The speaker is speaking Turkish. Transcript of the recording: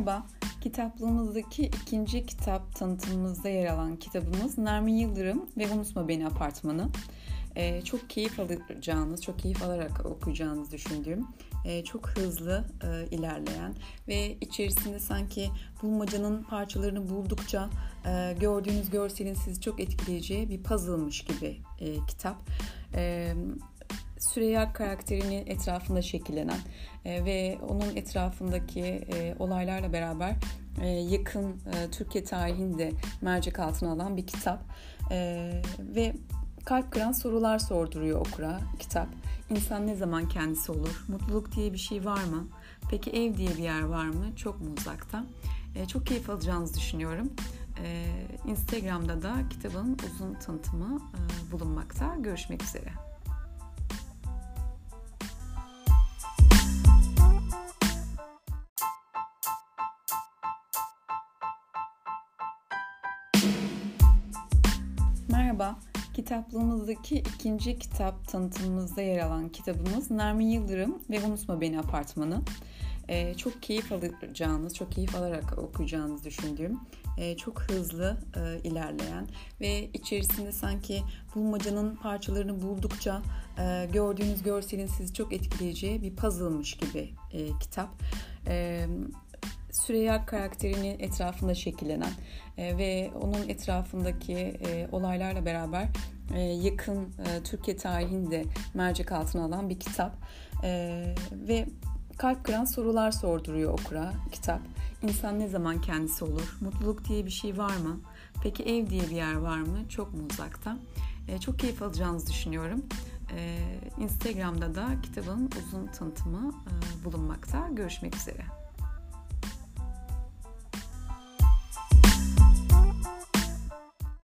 Merhaba, kitaplığımızdaki ikinci kitap tanıtımımızda yer alan kitabımız Nermin Yıldırım ve Unutma Beni Apartmanı. Ee, çok keyif alacağınız, çok keyif alarak okuyacağınızı düşündüğüm, e, çok hızlı e, ilerleyen ve içerisinde sanki bulmacanın parçalarını buldukça e, gördüğünüz görselin sizi çok etkileyeceği bir puzzle'mış gibi e, kitap. E, Süreyya karakterinin etrafında şekillenen e, ve onun etrafındaki e, olaylarla beraber e, yakın Türkiye tarihini de mercek altına alan bir kitap ve kalp kıran sorular sorduruyor okura kitap. İnsan ne zaman kendisi olur? Mutluluk diye bir şey var mı? Peki ev diye bir yer var mı? Çok mu uzakta? Çok keyif alacağınızı düşünüyorum. Instagram'da da kitabın uzun tanıtımı bulunmakta. Görüşmek üzere. Merhaba, kitaplığımızdaki ikinci kitap tanıtımımızda yer alan kitabımız Nermin Yıldırım ve Unutma Beni Apartmanı. Ee, çok keyif alacağınız, çok keyif alarak okuyacağınızı düşündüğüm, e, çok hızlı e, ilerleyen ve içerisinde sanki bulmacanın parçalarını buldukça e, gördüğünüz görselin sizi çok etkileyeceği bir puzzle'mış gibi e, kitap. E, Süreyya karakterinin etrafında şekillenen e, ve onun etrafındaki e, olaylarla beraber e, yakın Türkiye tarihini de mercek altına alan bir kitap ve kalp kıran sorular sorduruyor okura kitap. İnsan ne zaman kendisi olur? Mutluluk diye bir şey var mı? Peki ev diye bir yer var mı? Çok mu uzakta? Çok keyif alacağınızı düşünüyorum. Instagram'da da kitabın uzun tanıtımı bulunmakta. Görüşmek üzere.